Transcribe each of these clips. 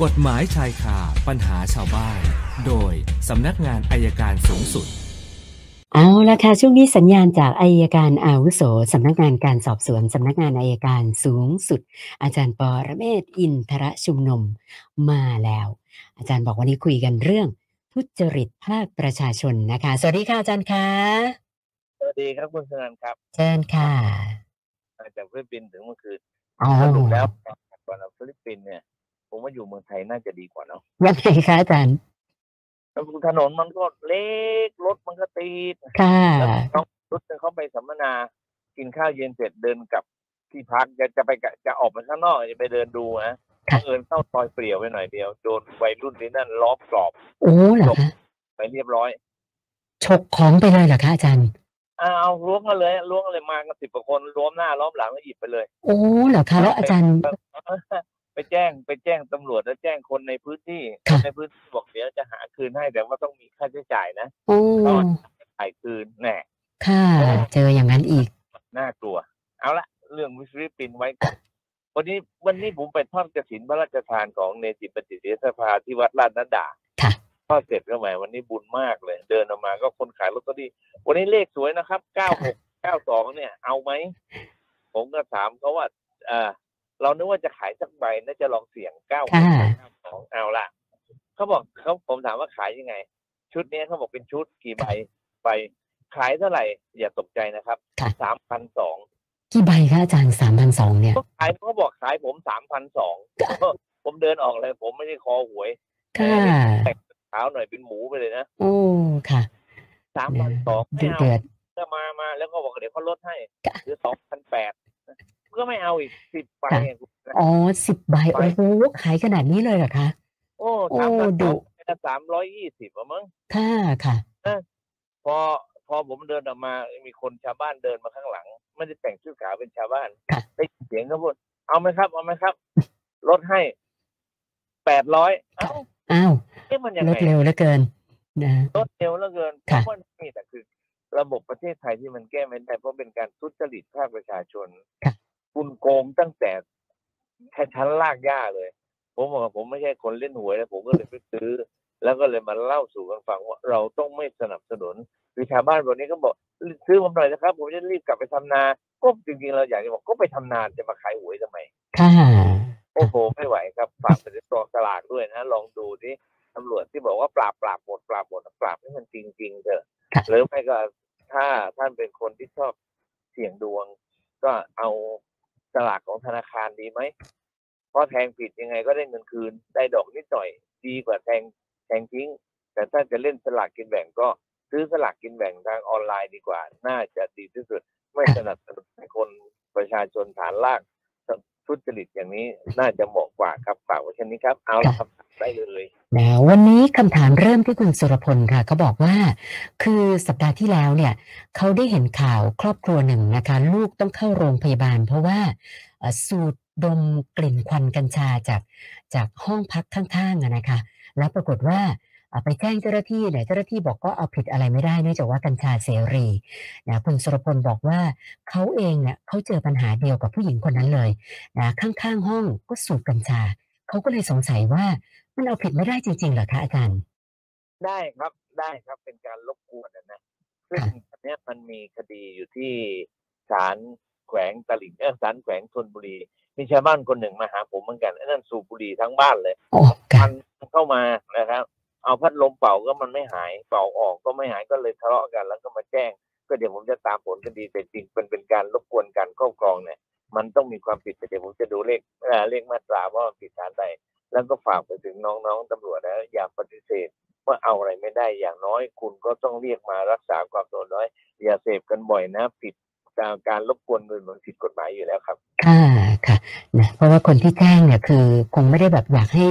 กฎหมายชายคาปัญหาชาวบ้าน โดยสำนักงานอัยการสูงสุด เอาละค่ะช่วงนี้สัญญาณจากอัยการอาวุโสสำนักงานการสอบสวนสำนักงานอัยการสูงสุด อาจารย์ปอระเมศวร์อินทรชุมนุมมาแล้ว อาจารย์บอกวันนี้คุยกันเรื่อง ทุจริตภาคประชาชนนะคะ สวัสดีค่ะอาจารย์คะสวัสดีครับคุณสนันครับเชิญค่ะมาจากฟิลิปปินส์ถึงเมื่อคืนอ๋อสรุปแล้วก่อนเอาฟิลิปปินส์เนี่ย ผมว่าอยู่เมืองไทยน่าจะดีกว่าเนาะยังไงคะอาจารย์แล้วถนนมันก็เล็กรถมันก็ติดค่ะแล้วต้องรถเขาไปสัมมนา กินข้าวเย็นเสร็จเดินกลับที่พักจะจะไปกะจะออกไปข้างนอกจะไปเดินดูนะค่ะบังเอิญเข้าซอยเปลี่ยวไปหน่อยเดียวโดนวัยรุ่นที่นั่นล้อมกรอบโอ้เหรอคะไปเรียบร้อยฉกของไปเลยเหรอคะอาจารย์อ้าวล้วงกันเลยล้วงกันเลยมากันสิบกว่าคนล้อมหน้าล้อมหลังแล้วหยิบไปเลย โอ้เหรอคะแล้วอาจารย์ไป แจ้งไปแจ้งตำรวจแล้วแจ้งคนในพื้นที่คค่ะนในพื้นที่บอกเดี๋ยวจะหาคืนให้แต่ว่าต้องมีค่าใช้จ่ายนะโอ้จ่ายคืนแน่ค่ะเจออย่างนั้นอีก น่ากลัว เอาละเรื่องวิสริปินไว้ก่อนวันนี้วันนี้ผมไปทอดกระถินพระราชทานของเนจิปฏิเสสภาที่วัดลาดนัดดาค่ะทอดเสร็จก็แหมวันนี้บุญมากเลย เดินออกมาก็คนขายลอตเตอรี่วันนี้เลขสวยนะครับเก้าหกเก้าสองเนี่ย เอาไหมผมก็ถามเขาว่า เออ เรานึกว่าจะขายสักใบน่าจะลองเสี่ยงเก้าหกค่ะเก้าสองเอาละเขาบอกเขาผมถามว่าขายยังไง ชุดเนี้ยเขาบอกเป็นชุดกี่ใบใบขายเท่าไหร่อย่าตกใจนะครับค่ะสามพันสองกี่ใบคะอาจารย์สามพันสองเนี่ยเขาขายเขาบอกขายผมสามพันสองผมเดินออกเลย ผมไม่ได้คอหวยค่ะแต่งเท้าหน่อยเป็นหมูไปเลยนะโอ้ค่ะสามพันสองไม่เดือดเอาเดือดก็มามาแล้วก็บอกเดี๋ยวเขาลดให้ค่ะหรือสองพันแปด ก็ไม่เอาอีกสิบใบค่ะอะคุณนะอ๋อสิบใบโอ้โหขายขนาดนี้เลยเหรอคะโอ้โอ้สามพันดุสามร้อยยี่สิบอะมั้งค่ะค่ะพอพอผมเดินออกมามีคนชาวบ้านเดินมาข้างหลัง ไม่ได้แต่งชุดขาวเป็นชาวบ้านค่ะได้ยินเสียงเขาพูดเอาไหมครับ เอาไหมครับลดให้แปดร้อยเอ้าอ้าวเอ๊ะมันยังลไงดเร็วเหลือเกินนะลดเร็วเหลือเกินเพค่ะราะว่านี่แต่คือ ระบบประเทศไทยที่มันแก้ไม่ได้เพราะเป็นการทุจริตภาคประชาชน ค่ะคุณโกงตั้งแต่แค่ชั้นลากย่าเลย ผมบอกว่าผมไม่ใช่คนเล่นหวยแล้วผมก็เลยไปซื้อ แล้วก็เลยมาเล่าสู่กันฟังว่าเราต้องไม่สนับสนุนคือชาวบ้านวันนี้ก็บอกซื้อผมหน่อยนะครับ ผมจะรีบกลับไปทำนาก็จริงๆเราอยากจะบอกก็ไปทำนาจะมาขายหวยทำไมค่ะโอ้โหไม่ไหวครับฝากไปที่กองสลากด้วยนะลองดูที่ตำรวจที่บอกว่าปราบปราบหมดปราบหมดปราบให้มันจริงๆเถอะค่ะหรือไม่ก็ถ้าท่านเป็นคนที่ชอบเสี่ยงดวง ก็เอา สลากของธนาคารดีไหมเพราะแทงผิดยังไงก็ได้เงินคืน ได้ดอกนิดหน่อย ดีกว่าแทงแทงทิ้ง แต่ถ้าจะเล่นสลากกินแบ่งก็ซื้อสลากกินแบ่งทางออนไลน์ดีกว่า น่าจะดีที่สุด ไม่สนับสนุนคนประชาชนฐานลาก ทุจริตอย่างนี้น่าจะเหมาะกว่าครับฝากไว้แค่นี้ครับ เอาละครับได้เลยนะวันนี้คำถามเริ่มที่คุณสุรพลค่ะเขาบอกว่า คือสัปดาห์ที่แล้วเนี่ยเขาได้เห็นข่าวครอบครัวหนึ่งนะคะ ลูกต้องเข้าโรงพยาบาล เพราะว่าเอ่อสูดดมกลิ่นควันกัญชาจากจากห้องพักข้างๆอะนะคะ แล้วปรากฏว่าเอ่อ ไปแจ้งเจ้าหน้าที่เนี่ยเจ้าหน้าที่บอกก็เอาผิดอะไรไม่ได้เนื่องจากว่ากัญชาเสรีนะคุณสุรพลบอกว่าเขาเองเนี่ยเขาเจอปัญหาเดียวกับผู้หญิงคนนั้นเลยนะข้างๆห้องก็สูบกัญชาเขาก็เลยสงสัยว่ามันเอาผิดไม่ได้จริงๆเหรอคะอาจารย์ ได้ครับได้ครับเป็นการรบกวนนะนะซึ่งอันเนี้ยมันมีคดีอยู่ที่ศาลแขวงตลิ่งเออศาลแขวงธนบุรีมีชาวบ้านคนหนึ่งมาหาผมเหมือนกันไอ้นั่นสูบบุหรี่ทั้งบ้านเลยโอ้ค่ะมันเข้ามานะครับ เอาพัดลมเป่าก็มันไม่หายเป่าออกก็ไม่หายก็เลยทะเลาะกัน แล้วก็มาแจ้ง ก็เดี๋ยวผมจะตามผลคดีแต่จริงเป็นเป็นการรบกวนการครอบครองเนี่ย มันต้องมีความผิดแต่เดี๋ยวผมจะดูเลขเอ่อเลขมาตราว่าผิดฐานใดแล้วก็ฝากไปถึงน้องๆตำรวจนะอย่าปฏิเสธว่าเอาอะไรไม่ได้อย่างน้อย คุณก็ต้องเรียกมารักษาความสงบน้อย อย่าเสพกันบ่อยนะ ผิด การการรบกวนเงินมันผิดกฎหมายอยู่แล้วครับ ค่ะค่ะนะเพราะว่าคนที่แจ้งเนี่ยคือ คงไม่ได้แบบอยากให้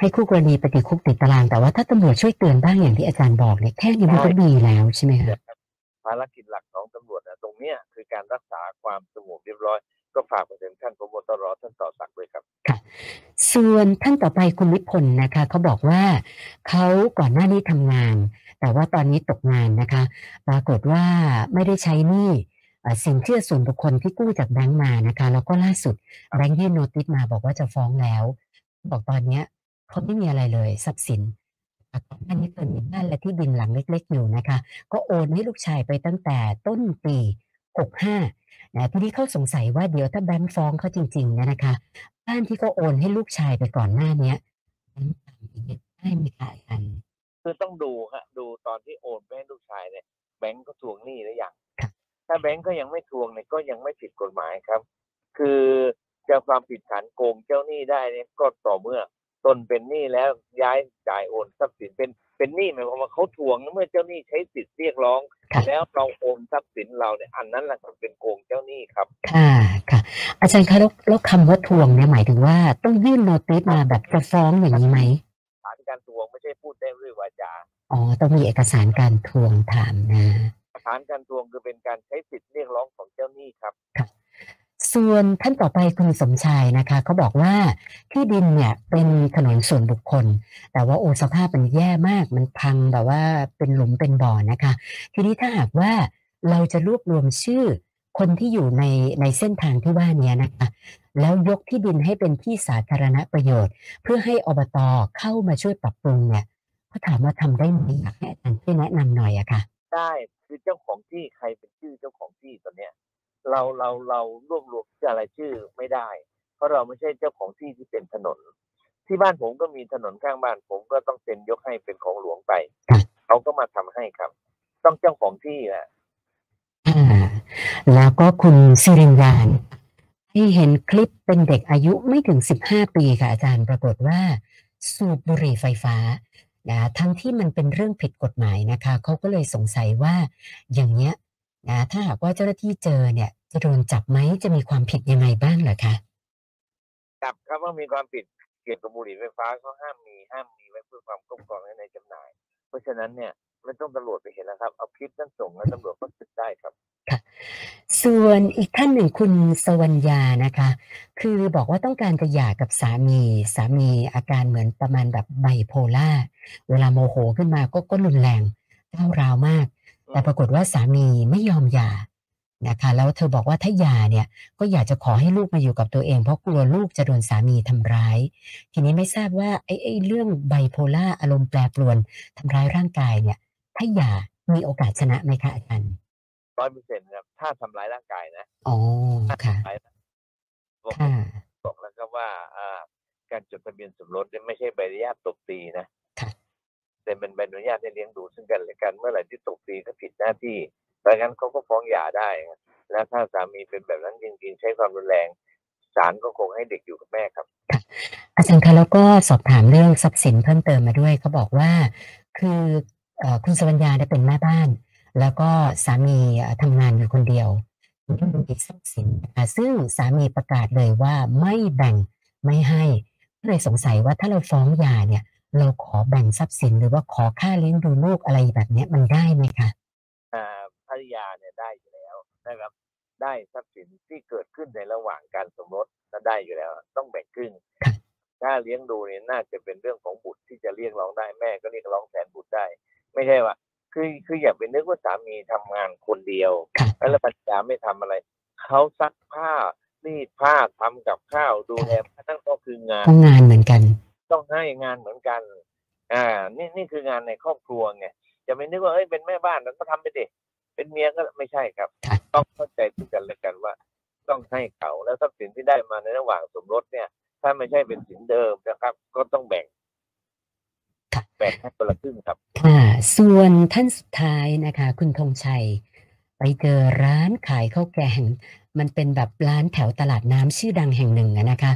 ให้คู่กรณีไปติดคุกติดตาราง แต่ว่าถ้าตำรวจช่วยเตือนบ้างอย่างที่อาจารย์บอกเนี่ยแค่นี้มันก็ดีแล้วใช่ไหมคะภารกิจหลักของตำรวจนะตรงเนี้ยคือการรักษาความสงบเรียบร้อยก็ฝากไปถึงท่านพบตรท่านต่อสักดิ์ด้วยครับส่วนท่านต่อไปคุณนิพนธ์นะคะเขาบอกว่าเขาก่อนหน้านี้ทำงาน แต่ว่าตอนนี้ตกงานนะคะ ปรากฏว่าไม่ได้ใช้หนี้เอ่อ สินเชื่อส่วนบุคคลที่กู้จากแบงก์มานะคะ แล้วก็ล่าสุดแบงก์ยื่นโนติสมาบอกว่าจะฟ้องแล้ว บอกตอนเนี้ยเขาเขาไม่มีอะไรเลยทรัพย์สินอะก่อนหน้านี้เคยมีบ้านและที่ดินหลังเล็ก ๆ อยู่นะคะ ก็โอนให้ลูกชายไปตั้งแต่ต้นปี 65นะทีนี้เขาสงสัยว่าเดี๋ยวถ้าแบงค์ฟ้องเขาจริงๆเนยนะคะ บ้านที่เขาโอนให้ลูกชายไปก่อนหน้าเนี้ยแบงค์ตามไปยึดได้ไหมคะอาจารย์คือต้องดูฮะดูตอนที่โอนไปให้ลูกชายเนี่ยแบงก์ก็ทวงหนี้หรือยังครับ ถ้าแบงก์ก็ยังไม่ทวงเนี่ยก็ยังไม่ผิดกฎหมายครับ คือจะความผิดฐานโกงเจ้าหนี้ได้เนี่ยก็ต่อเมื่อตนเป็นหนี้แล้วย้ายจ่ายโอนทรัพย์สินเป็นเป็นหนี้หมายความว่าเขาทวงเมื่อเจ้าหนี้ใช้สิทธิ์เรียกร้องค่ะแล้วเราโอนทรัพย์สินเราเนี่ยอันนั้นแหละครับเป็นโกงเจ้าหนี้ครับ ค่ะค่ะ อาจารย์คะแล้วแล้วคำว่าทวงเนี่ยหมายถึงว่าต้องยื่นโนติสมาแบบจะฟ้องอย่างนี้ไหมฐานการทวงไม่ใช่พูดได้ด้วยวาจาอ๋อต้องมีเอกสารการทวงถามนะ ฐานการทวงคือเป็นการใช้สิทธิ์เรียกร้องของเจ้าหนี้ครับส่วนท่านต่อไปคุณสมชายนะคะเขาบอกว่าที่ดินเนี่ยเป็นถนนส่วนบุคคล แต่ว่าโอสภาพมันแย่มากมันพังแบบว่าเป็นหลุมเป็นบ่อนะคะ ทีนี้ถ้าหากว่าเราจะรวบรวมชื่อคนที่อยู่ในในเส้นทางที่ว่านี้นะคะ แล้วยกที่ดินให้เป็นที่สาธารณประโยชน์ เพื่อให้อบตเข้ามาช่วยปรับปรุงเนี่ยเขาถามว่าทำได้ไหมอยากให้อาจารย์ช่วยแนะนำหน่อยอะค่ะ ได้คือเจ้าของที่ใครเป็นชื่อเจ้าของที่ตอนเนี้ย เราเราเรารวบรวมชื่ออะไรชื่อไม่ได้ เพราะเราไม่ใช่เจ้าของที่ที่เป็นถนน ที่บ้านผมก็มีถนนข้างบ้านผมก็ต้องเซ็นยกให้เป็นของหลวงไปครับเขาก็มาทำให้ครับ ต้องเจ้าของที่นะอ่าแล้วก็คุณสิริญญาณที่เห็นคลิปเป็นเด็กอายุไม่ถึง15ปีค่ะอาจารย์ปรากฏว่า สูบบุหรี่ไฟฟ้า นะทั้งที่มันเป็นเรื่องผิดกฎหมายนะคะเขาก็เลยสงสัยว่าอย่างเนี้ยนะถ้าหากว่าเจ้าหน้าที่เจอเนี่ยจะโดนจับไหมจะมีความผิดยังไงบ้างเหรอคะจับครับว่ามีความผิดเกี่ยวกับบุหรี่ไฟฟ้าเขาห้ามมีห้ามมีไว้เพื่อความคุ้มครองในจำหน่าย เพราะฉะนั้นเนี่ย ไม่ต้องตำรวจไปเห็นนะครับ เอาคลิปนั้นส่งแล้วตำรวจก็สึกได้ครับ ส่วนอีกท่านหนึ่งคุณสวัญญานะคะ คือบอกว่าต้องการจะหย่ากับสามี สามีอาการเหมือนประมาณแบบไบโพล่า เวลาโมโหขึ้นมาก็ก็รุนแรงก้าวร้าวมาก แต่ปรากฏว่าสามีไม่ยอมหย่านะคะ แล้วเธอบอกว่าถ้าหย่าเนี่ยก็อยากจะขอให้ลูกมาอยู่กับตัวเอง เพราะกลัวลูกจะโดนสามีทำร้าย ทีนี้ไม่ทราบว่าไอ้ไอ้เรื่องไบโพล่าอารมณ์แปรปรวนทำร้ายร่างกายเนี่ย ถ้าหย่ามีโอกาสชนะไหมคะอาจารย์ร้อยเปอร์เซ็นต์ครับ ถ้าทำร้ายร่างกายนะอ๋อค่ะทำร้ายบอกค่ะบอกแล้วครับว่าอ่า การจดทะเบียนสมรสเนี่ยไม่ใช่ใบอนุญาตตบตีนะค่ะแต่เป็นใบอนุญาตให้เลี้ยงดูซึ่งกันและกันเมื่อไหร่ที่ตบตีก็ผิดหน้าที่ดังนั้นเขาก็ฟ้องหย่าได้ แล้วถ้าสามีเป็นแบบนั้นจริงๆ ใช้ความรุนแรงศาลก็คงให้เด็กอยู่กับแม่ครับ อาจารย์คะแล้วก็สอบถามเรื่องทรัพย์สินเพิ่มเติมมาด้วยเขาบอกว่า คือเอ่อ คุณสวัญญาเนี่ยเป็นแม่บ้าน แล้วก็สามีเอ่อทำงานอยู่คนเดียวไม่มีทรัพย์สินนะคะซึ่งสามีประกาศเลยว่าไม่แบ่งไม่ให้ก็เลยสงสัยว่าถ้าเราฟ้องหย่าเนี่ย เราขอแบ่งทรัพย์สินหรือว่าขอค่าเลี้ยงดูลูกอะไรแบบเนี้ยมันได้ไหมคะอ่าภรรยาเนี่ยได้อยู่แล้วนะครับ ได้ทรัพย์สินที่เกิดขึ้นในระหว่างการสมรสก็ได้อยู่แล้ว ต้องแบ่งครึ่งค่ะถ้าเลี้ยงดูเนี่ยน่าจะเป็นเรื่องของบุตรที่จะเรียกร้องได้แม่ก็เรียกร้องแทนบุตรได้ ไม่ใช่ว่า คือคืออย่าไปนึกว่าสามีทำงานคนเดียวค่ะแล้วภรรยาไม่ทำอะไรเขาซักผ้ารีดผ้าทำกับข้าวดูแลนั่นก็คืองานก็งานเหมือนกัน ต้องให้งานเหมือนกัน อ่า นี่นี่คืองานในครอบครัวไงจะไม่นึกว่าเอ้ยเป็นแม่บ้านแล้วก็ทำไปดิเป็นเมียก็ไม่ใช่ครับค่ะต้องเข้าใจซึ่งกันและกันว่า ต้องให้เขาแล้วทรัพย์สินที่ได้มาในระหว่างสมรสเนี่ย ถ้าไม่ใช่เป็นสินเดิมนะครับ ก็ต้องแบ่งค่ะแบ่งให้คนละครึ่งครับ ค่ะส่วนท่านสุดท้ายนะคะ คุณธงชัย ไปเจอร้านขายข้าวแกง มันเป็นแบบร้านแถวตลาดน้ำชื่อดังแห่งหนึ่งอะนะคะ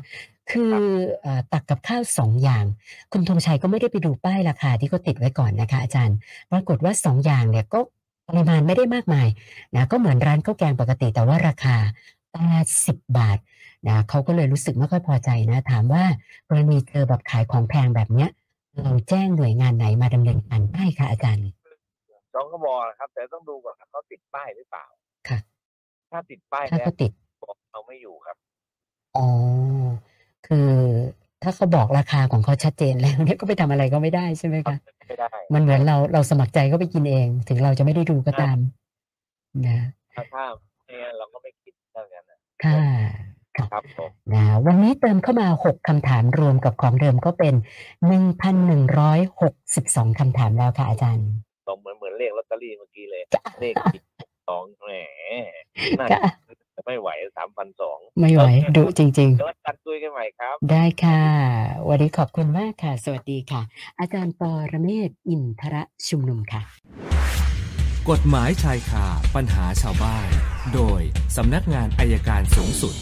คือเอ่อตักกับข้าวสองอย่าง คุณธงชัยก็ไม่ได้ไปดูป้ายราคาที่เขาติดไว้ก่อนนะคะ อาจารย์ ปรากฏว่าสองอย่างเนี่ยก็ปริมาณไม่ได้มากมายนะก็เหมือนร้านข้าวแกงปกติแต่ว่าราคา80บาทนะเขาก็เลยรู้สึกไม่ค่อยพอใจนะ ถามว่ากรณีเจอแบบขายของแพงแบบเนี้ย เราแจ้งหน่วยงานไหนมาดำเนินการได้คะอาจารย์สองกระบอกนะครับ แต่ต้องดูก่อนว่าเขาติดป้ายหรือเปล่า ค่ะ ถ้าติดป้ายถ้าแล้วเขาติดบอกเอาไม่อยู่ครับ อ๋อ คือถ้าเขาบอกราคาของเขาชัดเจนแล้วเนี่ยก็ไปทำอะไรก็ไม่ได้ใช่ไหมคะไม่ได้ มันเหมือนเราเราสมัครใจก็ไปกินเอง ถึงเราจะไม่ได้ดูก็ตาม นะถ้าถ้าเนี่ยเราก็ไม่คิดเท่านั้นนะค่ะ ค่ะครับผมนะวันนี้เติมเข้ามา 6 คำถามรวมกับของเดิมก็เป็น 1,162 คำถามแล้วค่ะอาจารย์ตรงเหมือนเหมือนเลขลอตเตอรี่เมื่อกี้เลย เลขสองแหมน่าค่ะจะไม่ไหวสามพันสองไม่ไหวดุจริงเดี๋ยวตัดคุยกันใหม่ครับๆได้ค่ะ วันนี้ขอบคุณมากค่ะ สวัสดีค่ะ อาจารย์ปอระเมศวร์อินทระชุมนุมค่ะ กฎหมายชายคาปัญหาชาวบ้าน โดยสำนักงานอายการสูงสุด